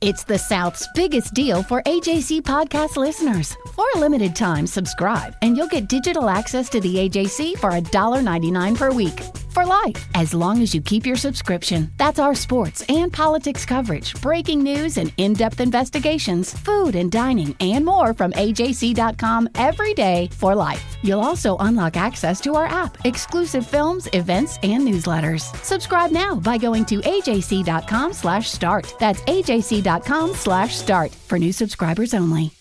It's the South's biggest deal for AJC podcast listeners. For a limited time, subscribe and you'll get digital access to the AJC for $1.99 per week. For life, as long as you keep your subscription. That's our sports and politics coverage, breaking news and in depth investigations, food and dining, and more from AJC.com every day for life. You'll also unlock access to our app, exclusive films, events, and newsletters. Subscribe now by going to AJC.com slash start. That's AJC.com slash start for new subscribers only.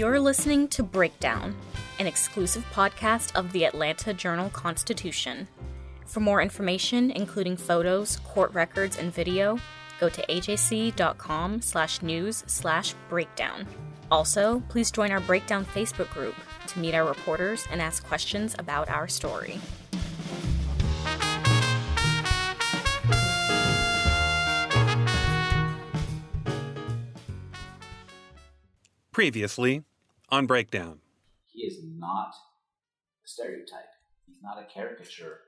You're listening to Breakdown, an exclusive podcast of the Atlanta Journal Constitution. For more information, including photos, court records, and video, go to ajc.com slash news slash breakdown. Also, please join our Breakdown Facebook group to meet our reporters and ask questions about our story. Previously on Breakdown. He is not a stereotype. He's not a caricature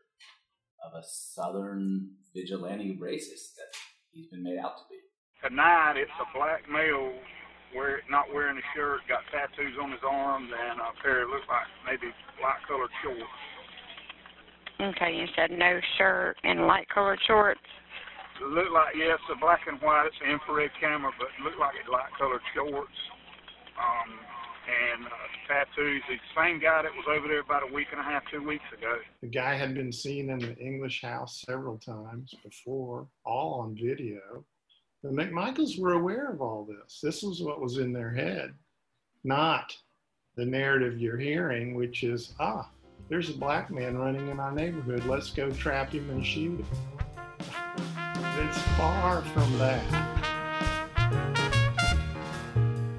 of a southern vigilante racist that he's been made out to be. Tonight, it's a black male wear, not wearing a shirt, got tattoos on his arms, and a pair of look like maybe light colored shorts. Okay, you said no shirt and light colored shorts. Look like yes, a black and white. It's an infrared camera, but look like it's light colored shorts. Um, and uh, tattoos. The same guy that was over there about a week and a half, two weeks ago. The guy had been seen in the English house several times before, all on video. The McMichaels were aware of all this. This was what was in their head, not the narrative you're hearing, which is, ah, there's a black man running in our neighborhood. Let's go trap him and shoot him. It's far from that.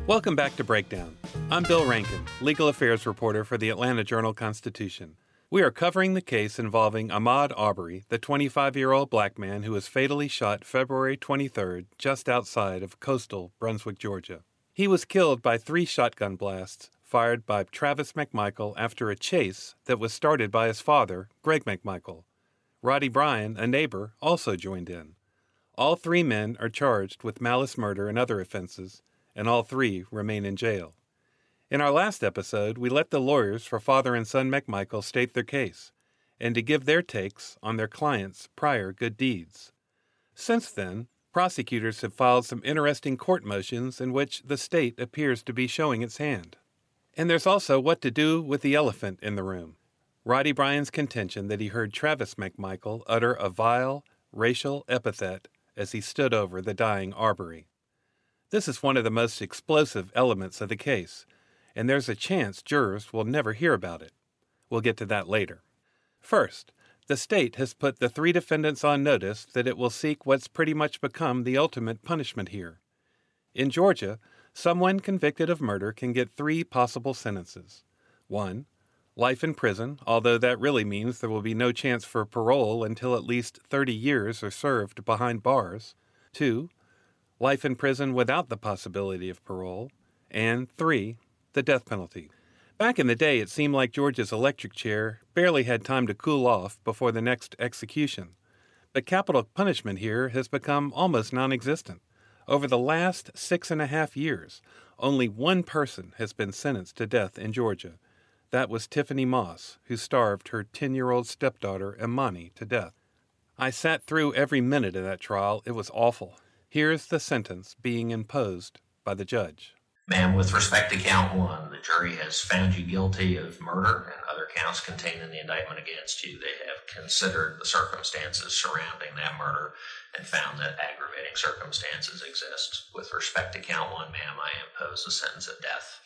Welcome back to Breakdown. I'm Bill Rankin, legal affairs reporter for the Atlanta Journal Constitution. We are covering the case involving Ahmaud Arbery, the 25 year old black man who was fatally shot February 23rd just outside of coastal Brunswick, Georgia. He was killed by three shotgun blasts fired by Travis McMichael after a chase that was started by his father, Greg McMichael. Roddy Bryan, a neighbor, also joined in. All three men are charged with malice murder and other offenses, and all three remain in jail. In our last episode, we let the lawyers for father and son McMichael state their case and to give their takes on their clients' prior good deeds. Since then, prosecutors have filed some interesting court motions in which the state appears to be showing its hand. And there's also what to do with the elephant in the room. Roddy Bryan's contention that he heard Travis McMichael utter a vile, racial epithet as he stood over the dying Arbery. This is one of the most explosive elements of the case, and there's a chance jurors will never hear about it. We'll get to that later. First, the state has put the three defendants on notice that it will seek what's pretty much become the ultimate punishment here. In Georgia, someone convicted of murder can get three possible sentences. One, life in prison, although that really means there will be no chance for parole until at least 30 years are served behind bars. Two, life in prison without the possibility of parole. And three, the death penalty. Back in the day, it seemed like George's electric chair barely had time to cool off before the next execution. But capital punishment here has become almost non existent. Over the last six and a half years, only one person has been sentenced to death in Georgia. That was Tiffany Moss, who starved her 10 year old stepdaughter, Imani, to death. I sat through every minute of that trial. It was awful. Here's the sentence being imposed by the judge. Ma'am, with respect to count one, the jury has found you guilty of murder and other counts contained in the indictment against you. They have considered the circumstances surrounding that murder and found that aggravating circumstances exist. With respect to count one, ma'am, I impose a sentence of death.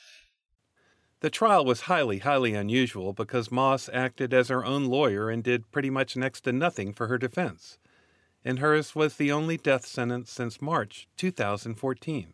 The trial was highly, highly unusual because Moss acted as her own lawyer and did pretty much next to nothing for her defense. And hers was the only death sentence since March 2014.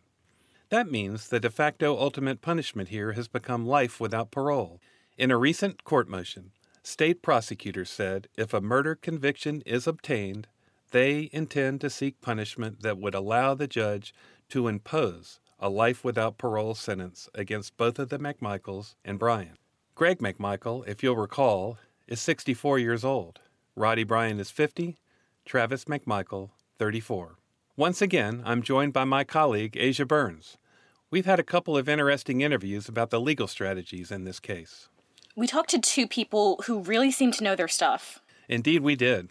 That means the de facto ultimate punishment here has become life without parole. In a recent court motion, state prosecutors said if a murder conviction is obtained, they intend to seek punishment that would allow the judge to impose a life without parole sentence against both of the McMichaels and Bryan. Greg McMichael, if you'll recall, is 64 years old. Roddy Bryan is 50, Travis McMichael, 34. Once again, I'm joined by my colleague, Asia Burns. We've had a couple of interesting interviews about the legal strategies in this case. We talked to two people who really seem to know their stuff. Indeed, we did.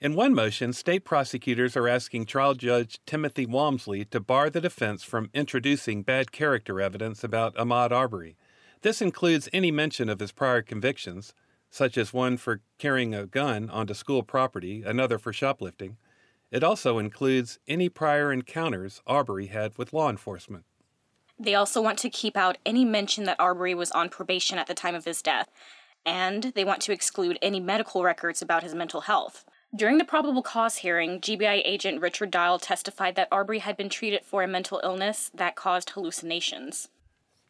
In one motion, state prosecutors are asking trial judge Timothy Walmsley to bar the defense from introducing bad character evidence about Ahmaud Arbery. This includes any mention of his prior convictions, such as one for carrying a gun onto school property, another for shoplifting. It also includes any prior encounters Arbery had with law enforcement. They also want to keep out any mention that Arbery was on probation at the time of his death, and they want to exclude any medical records about his mental health. During the probable cause hearing, GBI agent Richard Dial testified that Arbery had been treated for a mental illness that caused hallucinations.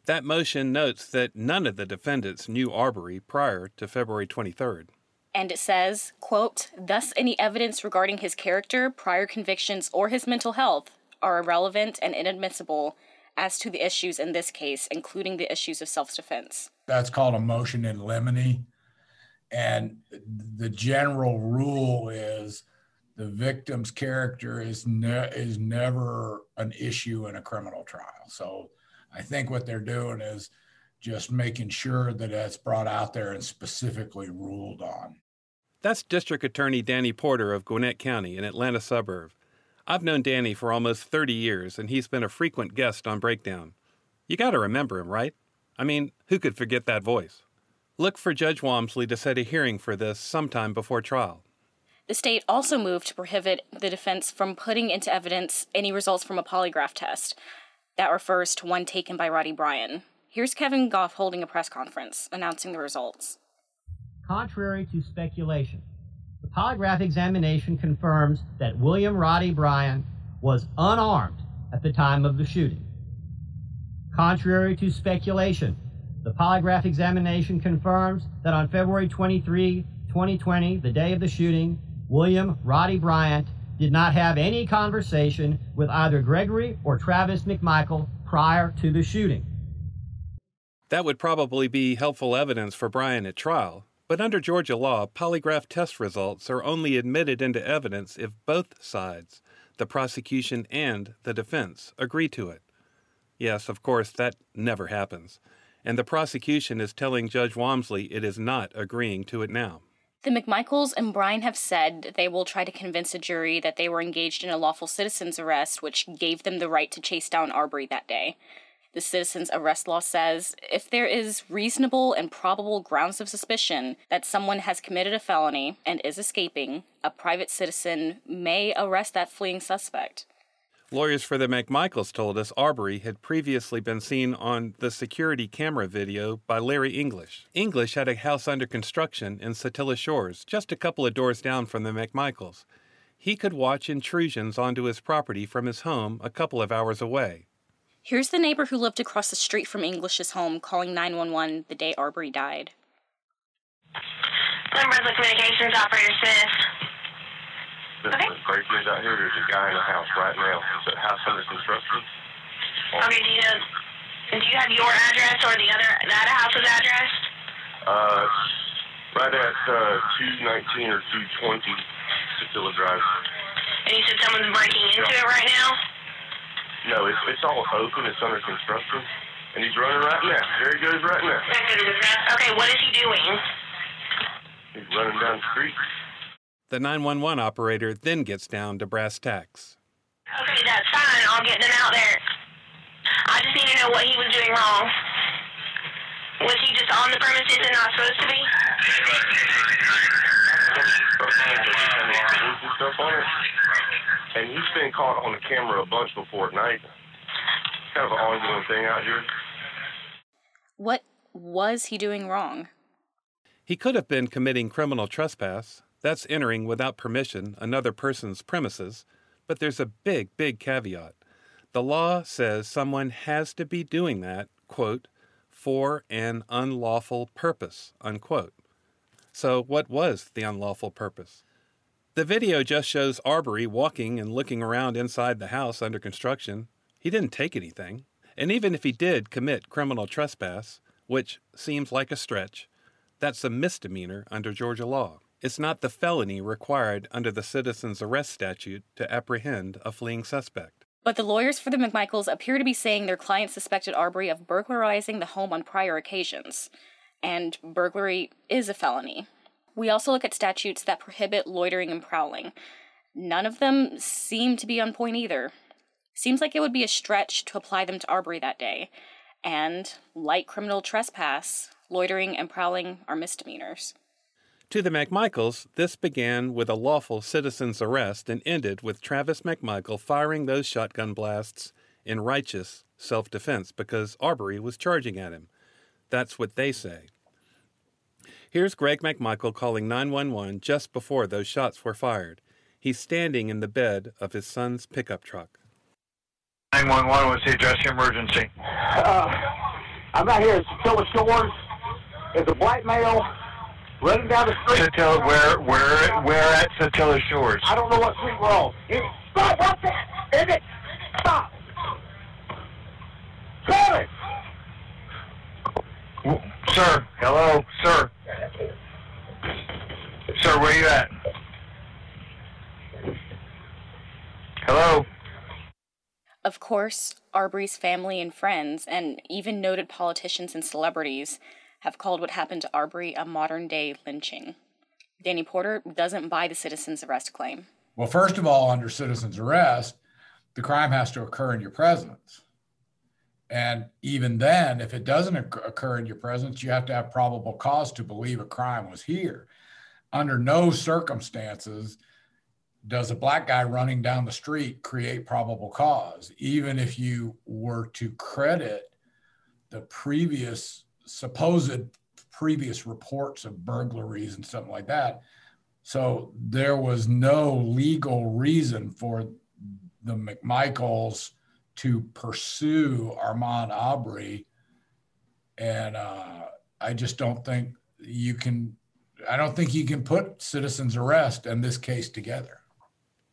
That motion notes that none of the defendants knew Arbery prior to February 23rd. And it says, quote, thus any evidence regarding his character, prior convictions, or his mental health are irrelevant and inadmissible as to the issues in this case, including the issues of self defense. That's called a motion in limine. And the general rule is the victim's character is ne- is never an issue in a criminal trial. So I think what they're doing is just making sure that it's brought out there and specifically ruled on. That's District Attorney Danny Porter of Gwinnett County, an Atlanta suburb. I've known Danny for almost 30 years, and he's been a frequent guest on Breakdown. You got to remember him, right? I mean, who could forget that voice? Look for Judge Walmsley to set a hearing for this sometime before trial. The state also moved to prohibit the defense from putting into evidence any results from a polygraph test. That refers to one taken by Roddy Bryan. Here's Kevin Gough holding a press conference announcing the results. Contrary to speculation, the polygraph examination confirms that William Roddy Bryan was unarmed at the time of the shooting. Contrary to speculation, the polygraph examination confirms that on February 23, 2020, the day of the shooting, William Roddy Bryan did not have any conversation with either Gregory or Travis McMichael prior to the shooting. That would probably be helpful evidence for Bryan at trial, but under Georgia law, polygraph test results are only admitted into evidence if both sides, the prosecution and the defense, agree to it. Yes, of course, that never happens. And the prosecution is telling Judge Walmsley it is not agreeing to it now. The McMichaels and Bryan have said they will try to convince a jury that they were engaged in a lawful citizen's arrest, which gave them the right to chase down Arbery that day. The citizen's arrest law says if there is reasonable and probable grounds of suspicion that someone has committed a felony and is escaping, a private citizen may arrest that fleeing suspect. Lawyers for the McMichaels told us Arbery had previously been seen on the security camera video by Larry English. English had a house under construction in Satilla Shores, just a couple of doors down from the McMichaels. He could watch intrusions onto his property from his home a couple of hours away. Here's the neighbor who lived across the street from English's home calling 911 the day Arbery died. Glynn Brunswick Communications Operator Smith. This okay. is great news out here. There's a guy in the house right now. Is that house under construction? Okay, do you know, do you have your address or the other, the other house's address? Uh, right at uh, 219 or 220 Satilla Drive. And you said someone's breaking into it right now? No, it's, it's all open. It's under construction. And he's running right now. There he goes right now. Okay, what is he doing? He's running down the street. The 911 operator then gets down to brass tacks. Okay, that's fine. I'll get them out there. I just need to know what he was doing wrong. Was he just on the premises and not supposed to be? And he's been caught on the camera a bunch before at night. Kind of an ongoing thing out here. What was he doing wrong? He could have been committing criminal trespass. That's entering without permission another person's premises. But there's a big, big caveat. The law says someone has to be doing that, quote, for an unlawful purpose, unquote. So, what was the unlawful purpose? The video just shows Arbery walking and looking around inside the house under construction. He didn't take anything. And even if he did commit criminal trespass, which seems like a stretch, that's a misdemeanor under Georgia law. It's not the felony required under the citizen's arrest statute to apprehend a fleeing suspect. But the lawyers for the McMichaels appear to be saying their client suspected Arbery of burglarizing the home on prior occasions. And burglary is a felony. We also look at statutes that prohibit loitering and prowling. None of them seem to be on point either. Seems like it would be a stretch to apply them to Arbery that day. And, like criminal trespass, loitering and prowling are misdemeanors. To the McMichaels, this began with a lawful citizen's arrest and ended with Travis McMichael firing those shotgun blasts in righteous self defense because Arbery was charging at him. That's what they say. Here's Greg McMichael calling 911 just before those shots were fired. He's standing in the bed of his son's pickup truck. 911 was the address your emergency. Uh, I'm out here at Satilla Shores. It's a black male running down the street. Satilla, where, where, where at Satilla Shores? I don't know what street we're on. It, stop! What's that? Is it? Stop! Travis! Sir, hello, sir. Sir, where are you at? Hello? Of course, Arbery's family and friends, and even noted politicians and celebrities, have called what happened to Arbery a modern day lynching. Danny Porter doesn't buy the citizen's arrest claim. Well, first of all, under citizen's arrest, the crime has to occur in your presence. And even then, if it doesn't occur in your presence, you have to have probable cause to believe a crime was here. Under no circumstances does a black guy running down the street create probable cause, even if you were to credit the previous supposed previous reports of burglaries and something like that. So there was no legal reason for the McMichaels to pursue Ahmaud Arbery. And uh, I just don't think you can, I don't think you can put citizen's arrest and this case together.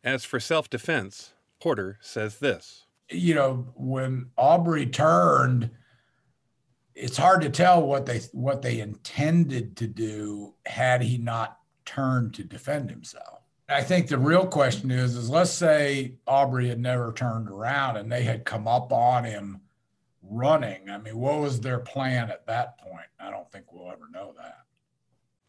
As for self defense, Porter says this. You know, when Aubrey turned, it's hard to tell what they what they intended to do had he not turned to defend himself. I think the real question is is let's say Aubrey had never turned around and they had come up on him running. I mean, what was their plan at that point? I don't think we'll ever know that.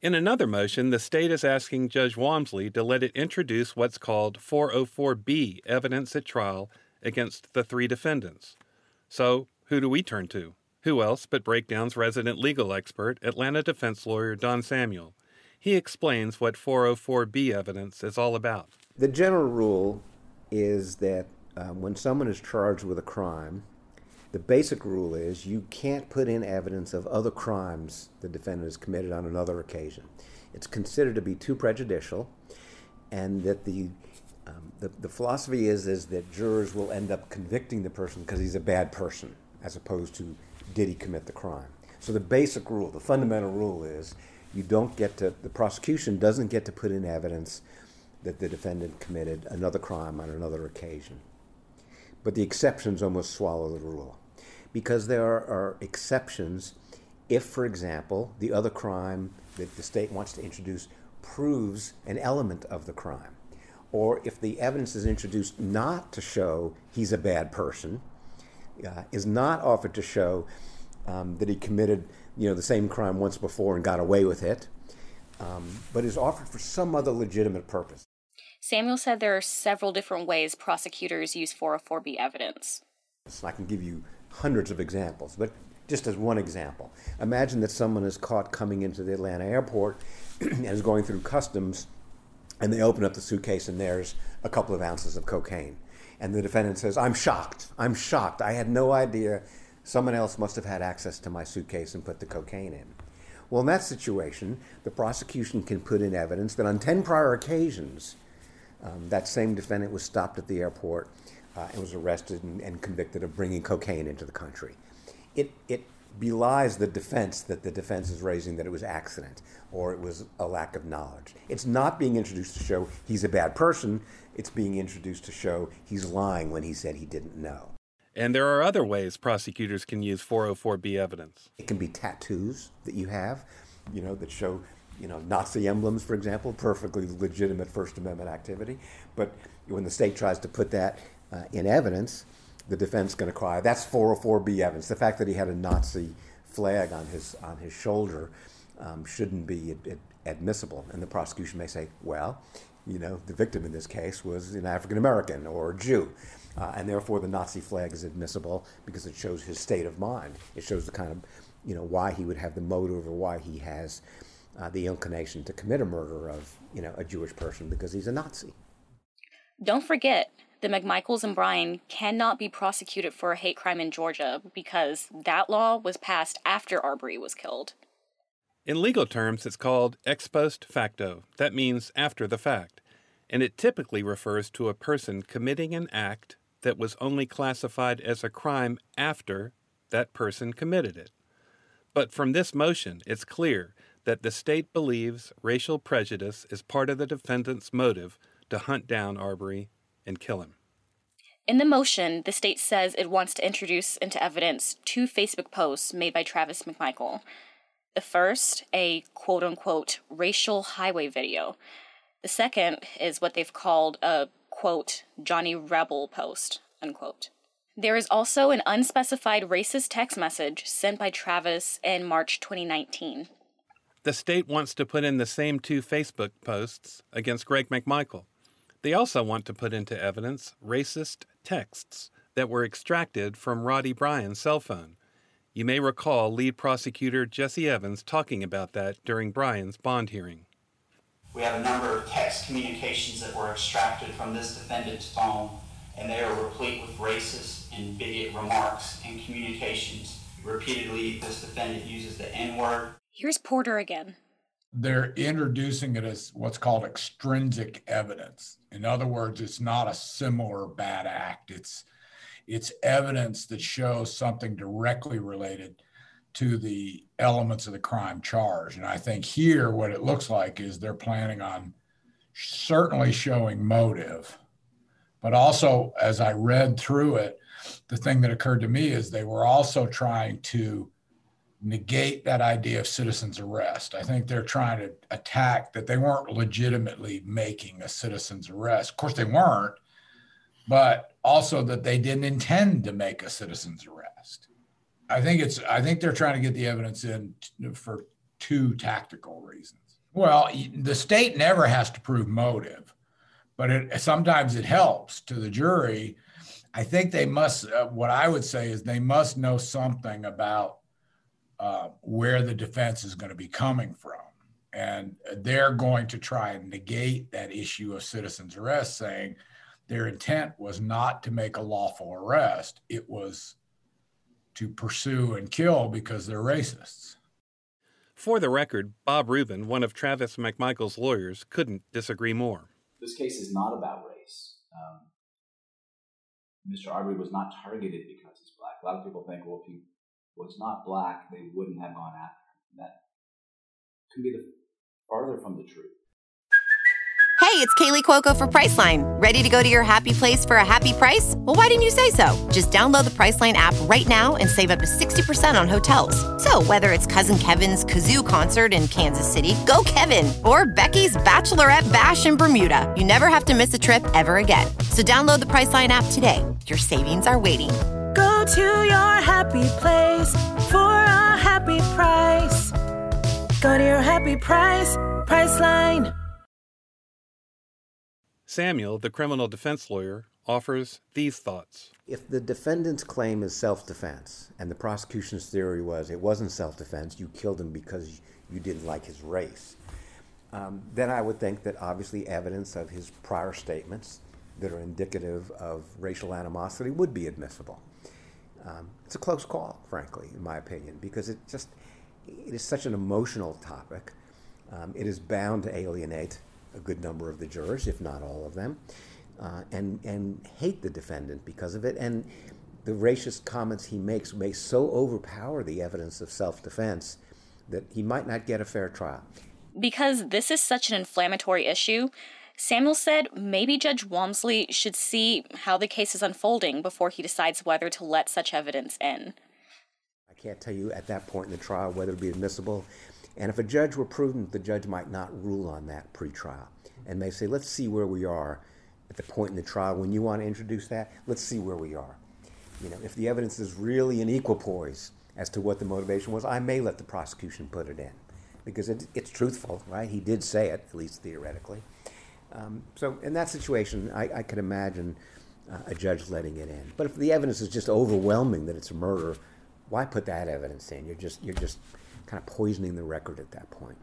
In another motion, the state is asking Judge Walmsley to let it introduce what's called 404B evidence at trial against the three defendants. So, who do we turn to? Who else but Breakdown's resident legal expert, Atlanta defense lawyer Don Samuel? He explains what 404B evidence is all about. The general rule is that um, when someone is charged with a crime, the basic rule is you can't put in evidence of other crimes the defendant has committed on another occasion. It's considered to be too prejudicial, and that the um, the, the philosophy is is that jurors will end up convicting the person because he's a bad person, as opposed to did he commit the crime. So the basic rule, the fundamental rule is you don't get to the prosecution doesn't get to put in evidence that the defendant committed another crime on another occasion. But the exceptions almost swallow the rule because there are, are exceptions if, for example, the other crime that the state wants to introduce proves an element of the crime. Or if the evidence is introduced not to show he's a bad person, uh, is not offered to show um, that he committed you know, the same crime once before and got away with it, um, but is offered for some other legitimate purpose. Samuel said there are several different ways prosecutors use 404B evidence. So I can give you hundreds of examples, but just as one example, imagine that someone is caught coming into the Atlanta airport and is going through customs, and they open up the suitcase and there's a couple of ounces of cocaine. And the defendant says, I'm shocked. I'm shocked. I had no idea Someone else must have had access to my suitcase and put the cocaine in. Well, in that situation, the prosecution can put in evidence that on 10 prior occasions, um, that same defendant was stopped at the airport uh, and was arrested and, and, convicted of bringing cocaine into the country. It, it belies the defense that the defense is raising that it was accident or it was a lack of knowledge. It's not being introduced to show he's a bad person, it's being introduced to show he's lying when he said he didn't know. And there are other ways prosecutors can use 404B evidence. It can be tattoos that you have, you know, that show, you know, Nazi emblems, for example, perfectly legitimate First Amendment activity. But when the state tries to put that uh, in evidence, the defense going to cry, that's 404B evidence. The fact that he had a Nazi flag on his, on his shoulder um, shouldn't be ad- ad- admissible. And the prosecution may say, well, you know, the victim in this case was an African American or a Jew. Uh, and therefore, the Nazi flag is admissible because it shows his state of mind. It shows the kind of, you know, why he would have the motive or why he has uh, the inclination to commit a murder of, you know, a Jewish person because he's a Nazi. Don't forget, the McMichaels and Bryan cannot be prosecuted for a hate crime in Georgia because that law was passed after Arbery was killed. In legal terms, it's called ex post facto. That means after the fact. And it typically refers to a person committing an act that was only classified as a crime after that person committed it. But from this motion, it's clear that the state believes racial prejudice is part of the defendant's motive to hunt down Arbery and kill him. In the motion, the state says it wants to introduce into evidence two Facebook posts made by Travis McMichael. The first, a quote unquote racial highway video. The second is what they've called a quote, Johnny Rebel post, unquote. There is also an unspecified racist text message sent by Travis in March 2019. The state wants to put in the same two Facebook posts against Greg McMichael. They also want to put into evidence racist texts that were extracted from Roddy Bryan's cell phone. You may recall lead prosecutor Jesse Evans talking about that during Bryan's bond hearing. We have a number of text communications that were extracted from this defendant's phone, and they are replete with racist and bigot remarks and communications. Repeatedly, this defendant uses the N word. Here's Porter again. They're introducing it as what's called extrinsic evidence. In other words, it's not a similar bad act. It's it's evidence that shows something directly related to the elements of the crime charge. And I think here, what it looks like is they're planning on certainly showing motive, but also, as I read through it, the thing that occurred to me is they were also trying to negate that idea of citizen's arrest. I think they're trying to attack that they weren't legitimately making a citizen's arrest. Of course, they weren't, but also that they didn't intend to make a citizen's arrest. I think it's I think they're trying to get the evidence in for two tactical reasons. Well, the state never has to prove motive, but it, sometimes it helps to the jury. I think they must. Uh, what I would say is they must know something about uh, where the defense is going to be coming from, and they're going to try and negate that issue of citizen's arrest, saying their intent was not to make a lawful arrest; it was to pursue and kill because they're racists. For the record, Bob Rubin, one of Travis McMichael's lawyers, couldn't disagree more. This case is not about race. Um, Mr. Arbery was not targeted because he's black. A lot of people think, well, if he was not black, they wouldn't have gone after him. That could be the farther from the truth. Hey, it's Kaley Cuoco for Priceline. Ready to go to your happy place for a happy price? Well, why didn't you say so? Just download the Priceline app right now and save up to 60% on hotels. So, whether it's Cousin Kevin's Kazoo concert in Kansas City, go Kevin, or Becky's Bachelorette Bash in Bermuda, you never have to miss a trip ever again. So, download the Priceline app today. Your savings are waiting. Go to your happy place for a happy price. Go to your happy price, Priceline. Samuel, the criminal defense lawyer, offers these thoughts. If the defendant's claim is self defense, and the prosecution's theory was it wasn't self defense, you killed him because you didn't like his race, um, then I would think that obviously evidence of his prior statements that are indicative of racial animosity would be admissible. Um, it's a close call, frankly, in my opinion, because it just it is such an emotional topic. Um, it is bound to alienate a good number of the jurors, if not all of them, uh, and and hate the defendant because of it. And the racist comments he makes may so overpower the evidence of self-defense that he might not get a fair trial. Because this is such an inflammatory issue, Samuel said maybe Judge Walmsley should see how the case is unfolding before he decides whether to let such evidence in. I can't tell you at that point in the trial whether it would be admissible. And if a judge were prudent, the judge might not rule on that pre-trial and may say, let's see where we are at the point in the trial when you want to introduce that. Let's see where we are. You know, if the evidence is really in equipoise as to what the motivation was, I may let the prosecution put it in because it, it's truthful, right? He did say it, at least theoretically. Um, so in that situation, I, I could imagine uh, a judge letting it in. But if the evidence is just overwhelming that it's a murder, why put that evidence in? You're just you're just kind of poisoning the record at that point.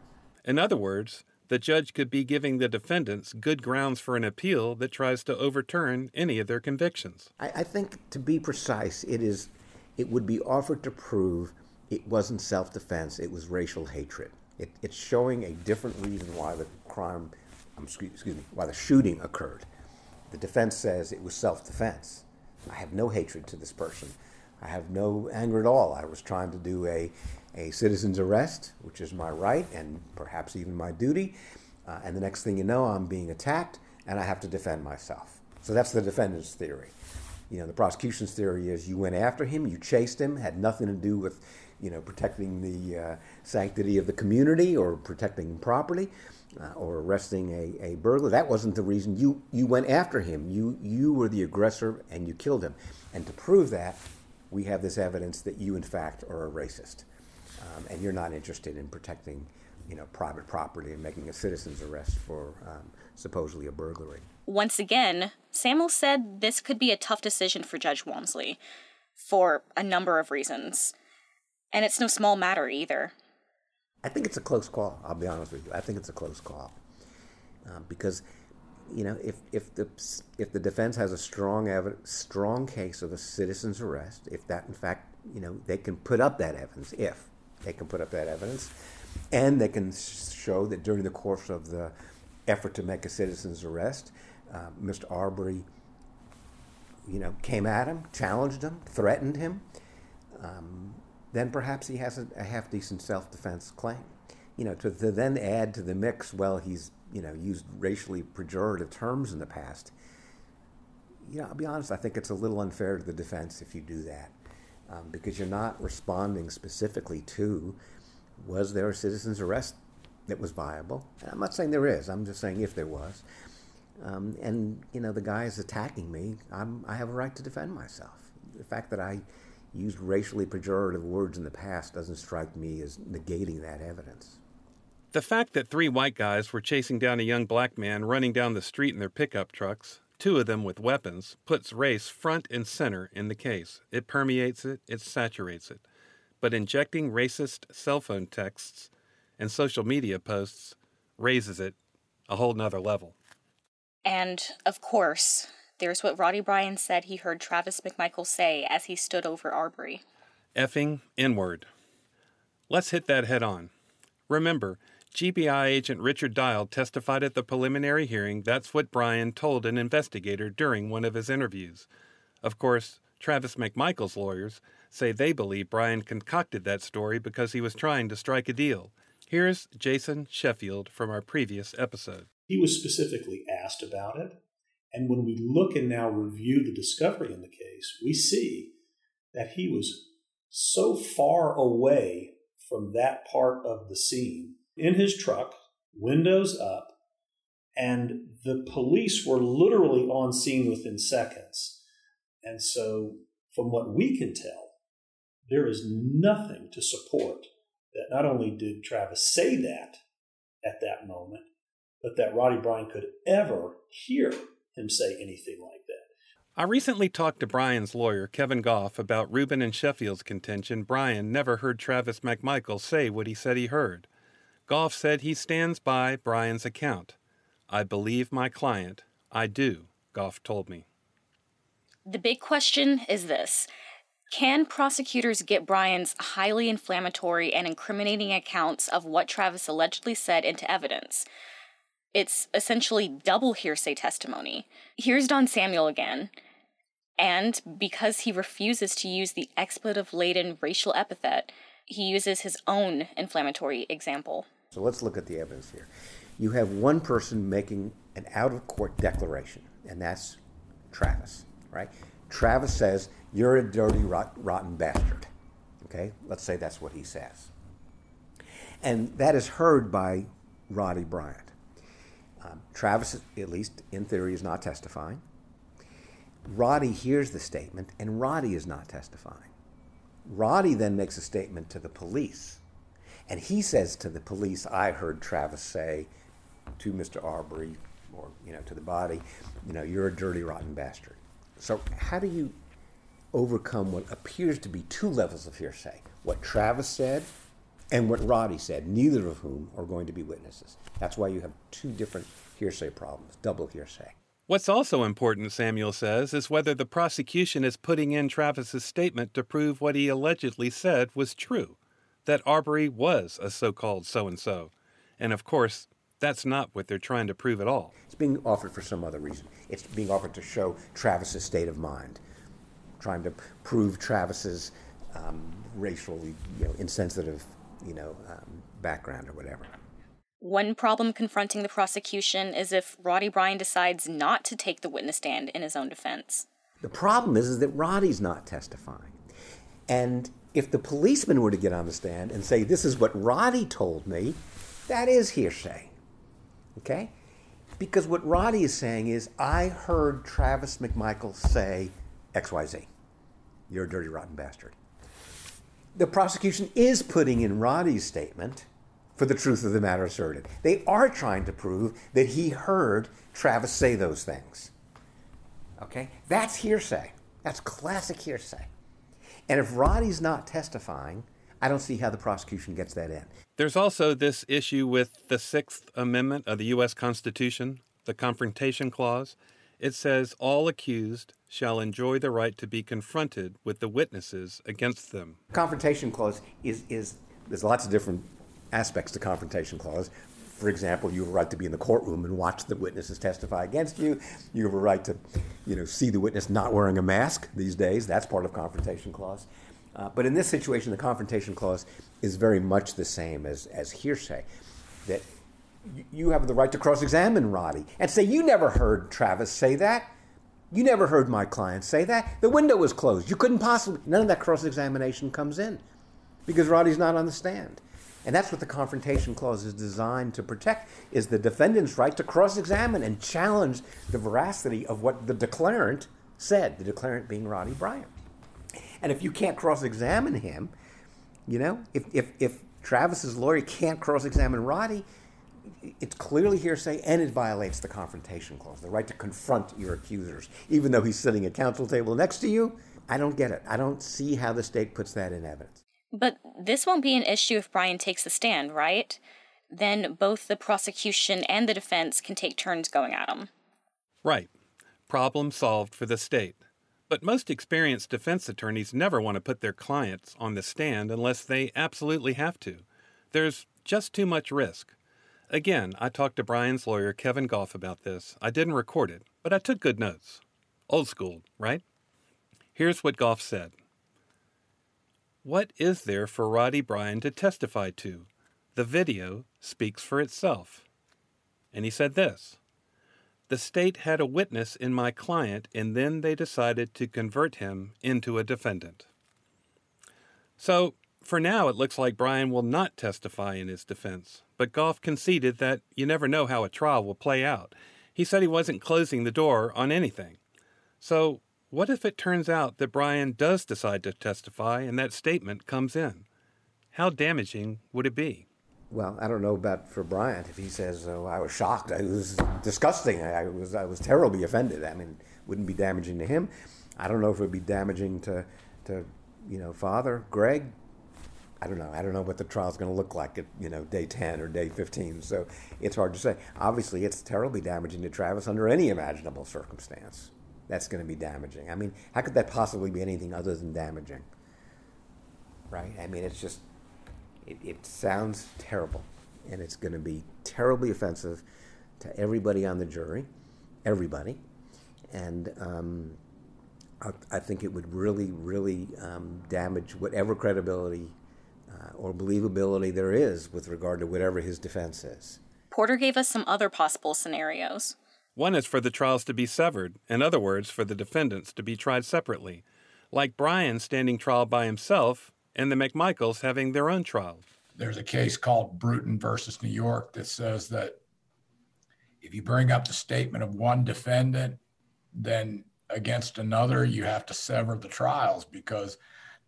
In other words, the judge could be giving the defendants good grounds for an appeal that tries to overturn any of their convictions. I, I think, to be precise, it is it would be offered to prove it wasn't self-defense; it was racial hatred. It, it's showing a different reason why the crime, excuse, me, why the shooting occurred. The defense says it was self-defense. I have no hatred to this person. I have no anger at all. I was trying to do a, a citizen's arrest, which is my right and perhaps even my duty. Uh, and the next thing you know, I'm being attacked and I have to defend myself. So that's the defendant's theory. You know, the prosecution's theory is you went after him, you chased him, had nothing to do with, you know, protecting the uh, sanctity of the community or protecting property uh, or arresting a, a burglar. That wasn't the reason. You, you went after him. You, you were the aggressor and you killed him. And to prove that, we have this evidence that you, in fact, are a racist, um, and you're not interested in protecting, you know, private property and making a citizen's arrest for um, supposedly a burglary. Once again, Samuel said this could be a tough decision for Judge Walmsley for a number of reasons. And it's no small matter either. I think it's a close call, I'll be honest with you. I think it's a close call. Um, because you know, if, if the if the defense has a strong evidence, strong case of a citizen's arrest, if that in fact, you know, they can put up that evidence, if they can put up that evidence, and they can show that during the course of the effort to make a citizen's arrest, uh, Mr. Arbery, you know, came at him, challenged him, threatened him, um, then perhaps he has a, a half decent self-defense claim. You know, to, to then add to the mix, well, he's you know, used racially pejorative terms in the past. You know, I'll be honest, I think it's a little unfair to the defense if you do that um, because you're not responding specifically to was there a citizen's arrest that was viable? And I'm not saying there is, I'm just saying if there was. Um, and, you know, the guy is attacking me, I'm, I have a right to defend myself. The fact that I used racially pejorative words in the past doesn't strike me as negating that evidence. The fact that three white guys were chasing down a young black man running down the street in their pickup trucks, two of them with weapons, puts race front and center in the case. It permeates it, it saturates it. But injecting racist cell phone texts and social media posts raises it a whole nother level. And, of course, there's what Roddy Bryan said he heard Travis McMichael say as he stood over Arbery. Effing inward. Let's hit that head on. Remember, GBI agent Richard Dial testified at the preliminary hearing that's what Bryan told an investigator during one of his interviews. Of course, Travis McMichael's lawyers say they believe Bryan concocted that story because he was trying to strike a deal. Here's Jason Sheffield from our previous episode. He was specifically asked about it, and when we look and now review the discovery in the case, we see that he was so far away from that part of the scene in his truck, windows up, and the police were literally on scene within seconds. And so, from what we can tell, there is nothing to support that not only did Travis say that at that moment, but that Roddy Bryan could ever hear him say anything like that. I recently talked to Bryan's lawyer, Kevin Gough, about Rubin and Sheffield's contention Bryan never heard Travis McMichael say what he said he heard. Gough said he stands by Bryan's account. I believe my client. I do, Gough told me. The big question is this Can prosecutors get Bryan's highly inflammatory and incriminating accounts of what Travis allegedly said into evidence? It's essentially double hearsay testimony. Here's Don Samuel again. And because he refuses to use the expletive laden racial epithet, he uses his own inflammatory example. So let's look at the evidence here. You have one person making an out of court declaration, and that's Travis, right? Travis says, You're a dirty, rot, rotten bastard. Okay? Let's say that's what he says. And that is heard by Roddy Bryant. Um, Travis, at least in theory, is not testifying. Roddy hears the statement, and Roddy is not testifying. Roddy then makes a statement to the police, and he says to the police, "I heard Travis say to Mr. Arbery, or you know, to the body, you know, you're a dirty, rotten bastard." So, how do you overcome what appears to be two levels of hearsay? What Travis said and what Roddy said, neither of whom are going to be witnesses. That's why you have two different hearsay problems, double hearsay. What's also important, Samuel says, is whether the prosecution is putting in Travis's statement to prove what he allegedly said was true that Arbery was a so called so and so. And of course, that's not what they're trying to prove at all. It's being offered for some other reason. It's being offered to show Travis's state of mind, trying to prove Travis's um, racially you know, insensitive you know, um, background or whatever. One problem confronting the prosecution is if Roddy Bryan decides not to take the witness stand in his own defense. The problem is, is that Roddy's not testifying. And if the policeman were to get on the stand and say, This is what Roddy told me, that is hearsay. Okay? Because what Roddy is saying is, I heard Travis McMichael say XYZ. You're a dirty, rotten bastard. The prosecution is putting in Roddy's statement for the truth of the matter asserted. They are trying to prove that he heard Travis say those things. Okay? That's hearsay. That's classic hearsay. And if Roddy's not testifying, I don't see how the prosecution gets that in. There's also this issue with the Sixth Amendment of the U.S. Constitution, the Confrontation Clause. It says all accused shall enjoy the right to be confronted with the witnesses against them. Confrontation Clause is, is there's lots of different aspects to confrontation clause. For example, you have a right to be in the courtroom and watch the witnesses testify against you. You have a right to, you know, see the witness not wearing a mask these days. That's part of confrontation clause. Uh, but in this situation, the confrontation clause is very much the same as, as hearsay. That you have the right to cross-examine Roddy and say, "You never heard Travis say that. You never heard my client say that. The window was closed. You couldn't possibly." None of that cross-examination comes in because Roddy's not on the stand. And that's what the confrontation clause is designed to protect is the defendant's right to cross-examine and challenge the veracity of what the declarant said, the declarant being Roddy Bryant. And if you can't cross-examine him, you know, if, if, if Travis's lawyer can't cross-examine Roddy, it's clearly hearsay and it violates the confrontation clause, the right to confront your accusers, even though he's sitting at counsel table next to you. I don't get it. I don't see how the state puts that in evidence. But this won't be an issue if Bryan takes the stand, right? Then both the prosecution and the defense can take turns going at him. Right. Problem solved for the state. But most experienced defense attorneys never want to put their clients on the stand unless they absolutely have to. There's just too much risk. Again, I talked to Bryan's lawyer, Kevin Gough, about this. I didn't record it, but I took good notes. Old school, right? Here's what Gough said what is there for Roddy Bryan to testify to? The video speaks for itself. And he said this The state had a witness in my client, and then they decided to convert him into a defendant. So, for now, it looks like Bryan will not testify in his defense, but Gough conceded that you never know how a trial will play out. He said he wasn't closing the door on anything. So, what if it turns out that Bryan does decide to testify and that statement comes in? How damaging would it be? Well, I don't know about for Bryant if he says, "Oh, I was shocked. It was disgusting. I was, I was terribly offended." I mean, wouldn't be damaging to him. I don't know if it would be damaging to, to, you know, father Greg. I don't know. I don't know what the trial is going to look like at you know day ten or day fifteen. So it's hard to say. Obviously, it's terribly damaging to Travis under any imaginable circumstance that's going to be damaging. I mean, how could that possibly be anything other than damaging? Right? I mean, it's just, it, it sounds terrible. And it's going to be terribly offensive to everybody on the jury, everybody. And um, I, think it would really, really um, damage whatever credibility uh, or believability there is with regard to whatever his defense is. Porter gave us some other possible scenarios. One is for the trials to be severed, in other words, for the defendants to be tried separately, like Bryan standing trial by himself and the McMichaels having their own trial. There's a case called Bruton versus New York that says that if you bring up the statement of one defendant, then against another, you have to sever the trials because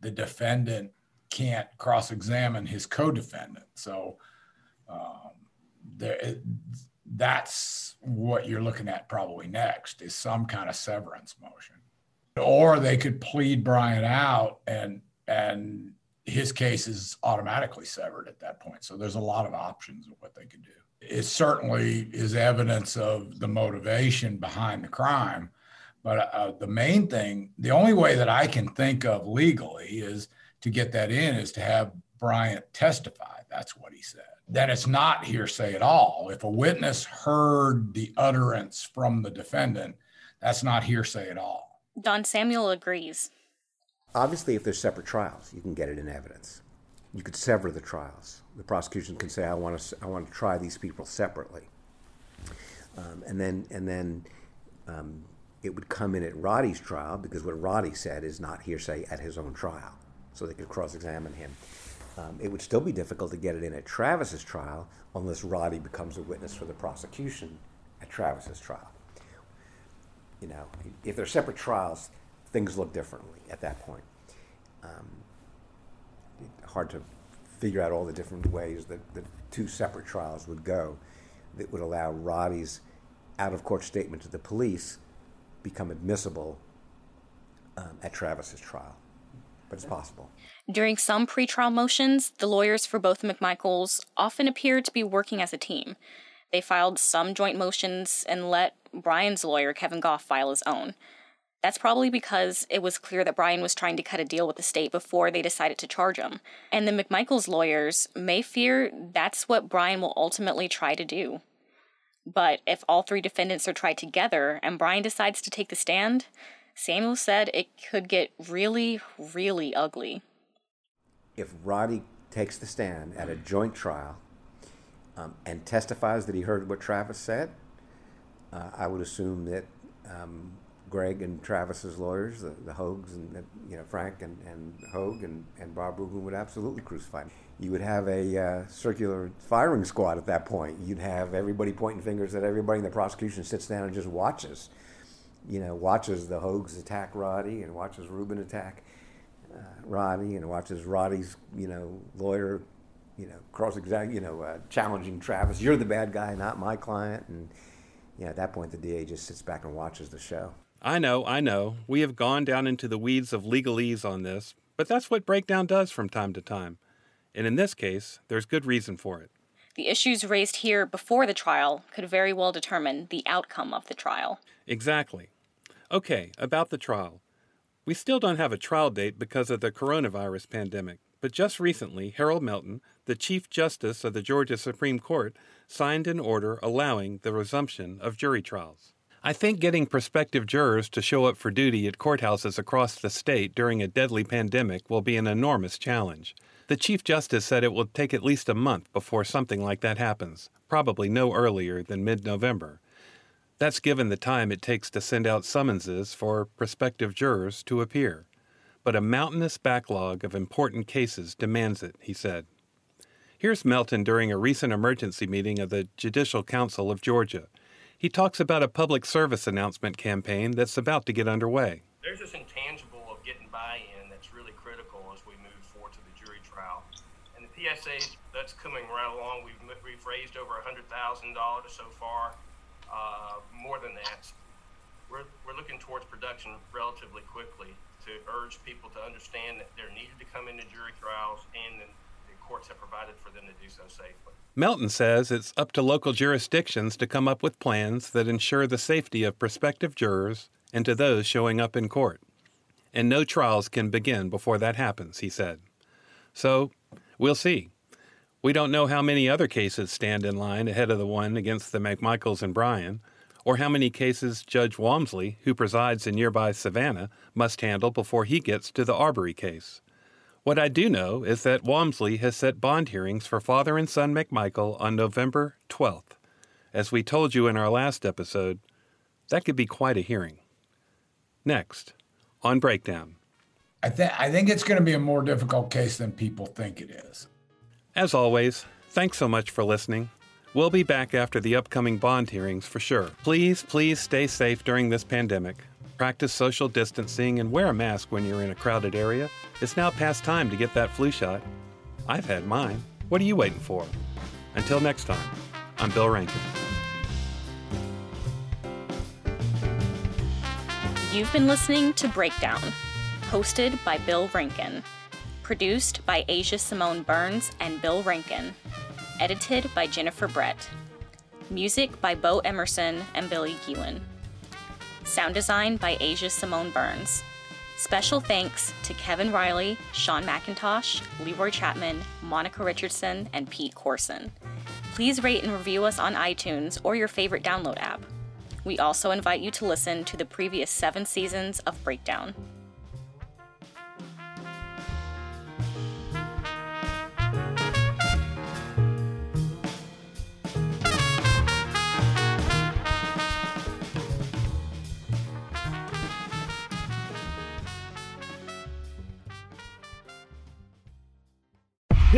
the defendant can't cross examine his co defendant. So um, there, that's what you're looking at probably next is some kind of severance motion. Or they could plead Bryan out and and his case is automatically severed at that point. So there's a lot of options of what they could do. It certainly is evidence of the motivation behind the crime. But uh, the main thing the only way that i can think of legally is to get that in is to have bryant testify that's what he said then it's not hearsay at all. If a witness heard the utterance from the defendant, that's not hearsay at all. Don Samuel agrees. Obviously, if there's separate trials, you can get it in evidence. You could sever the trials. The prosecution can say, "I want to, I want to try these people separately," um, and then, and then um, it would come in at Roddy's trial because what Roddy said is not hearsay at his own trial, so they could cross-examine him. Um, it would still be difficult to get it in at Travis's trial unless Roddy becomes a witness for the prosecution at Travis's trial. You know, if they're separate trials, things look differently at that point. Um, hard to figure out all the different ways that the two separate trials would go that would allow Roddy's out of court statement to the police become admissible um, at Travis's trial but it's possible. During some pretrial motions, the lawyers for both McMichaels often appeared to be working as a team. They filed some joint motions and let Bryan's lawyer, Kevin Gough, file his own. That's probably because it was clear that Bryan was trying to cut a deal with the state before they decided to charge him. And the McMichaels lawyers may fear that's what Bryan will ultimately try to do. But if all three defendants are tried together and Bryan decides to take the stand, Samuel said it could get really, really ugly. If Roddy takes the stand at a joint trial um, and testifies that he heard what Travis said, uh, I would assume that um, Greg and Travis's lawyers, the, the and you know Frank and, and Hogue and, and Bob Rubin would absolutely crucify him. You would have a uh, circular firing squad at that point. You'd have everybody pointing fingers at everybody, and the prosecution sits down and just watches you know, watches the Hogues attack Roddy and watches Rubin attack uh, Roddy and watches Roddy's, you know, lawyer, you know, cross examine, you know, uh, challenging Travis. You're the bad guy, not my client. And yeah, at that point, the DA just sits back and watches the show. I know, I know. We have gone down into the weeds of legalese on this, but that's what Breakdown does from time to time. And in this case, there's good reason for it. The issues raised here before the trial could very well determine the outcome of the trial. Exactly. Okay, about the trial. We still don't have a trial date because of the coronavirus pandemic, but just recently, Harold Melton, the Chief Justice of the Georgia Supreme Court, signed an order allowing the resumption of jury trials. I think getting prospective jurors to show up for duty at courthouses across the state during a deadly pandemic will be an enormous challenge. The Chief Justice said it will take at least a month before something like that happens, probably no earlier than mid November. That's given the time it takes to send out summonses for prospective jurors to appear. But a mountainous backlog of important cases demands it, he said. Here's Melton during a recent emergency meeting of the Judicial Council of Georgia. He talks about a public service announcement campaign that's about to get underway. There's this intangible of getting buy in that's really critical as we move forward to the jury trial. And the PSA that's coming right along. We've, we've raised over $100,000 so far. Uh, more than that, we're, we're looking towards production relatively quickly to urge people to understand that they're needed to come into jury trials and the courts have provided for them to do so safely. Melton says it's up to local jurisdictions to come up with plans that ensure the safety of prospective jurors and to those showing up in court. And no trials can begin before that happens, he said. So, we'll see. We don't know how many other cases stand in line ahead of the one against the McMichaels and Bryan, or how many cases Judge Walmsley, who presides in nearby Savannah, must handle before he gets to the Arbery case. What I do know is that Walmsley has set bond hearings for father and son McMichael on November 12th. As we told you in our last episode, that could be quite a hearing. Next, on Breakdown. I, th- I think it's going to be a more difficult case than people think it is. As always, thanks so much for listening. We'll be back after the upcoming bond hearings for sure. Please, please stay safe during this pandemic. Practice social distancing and wear a mask when you're in a crowded area. It's now past time to get that flu shot. I've had mine. What are you waiting for? Until next time, I'm Bill Rankin. You've been listening to Breakdown, hosted by Bill Rankin, produced by Asia Simone Burns and Bill Rankin, edited by Jennifer Brett, music by Bo Emerson and Billy Gewen, sound design by Asia Simone Burns. Special thanks to Kevin Riley, Sean McIntosh, Leroy Chapman, Monica Richardson, and Pete Corson. Please rate and review us on iTunes or your favorite download app. We also invite you to listen to the previous seven seasons of Breakdown.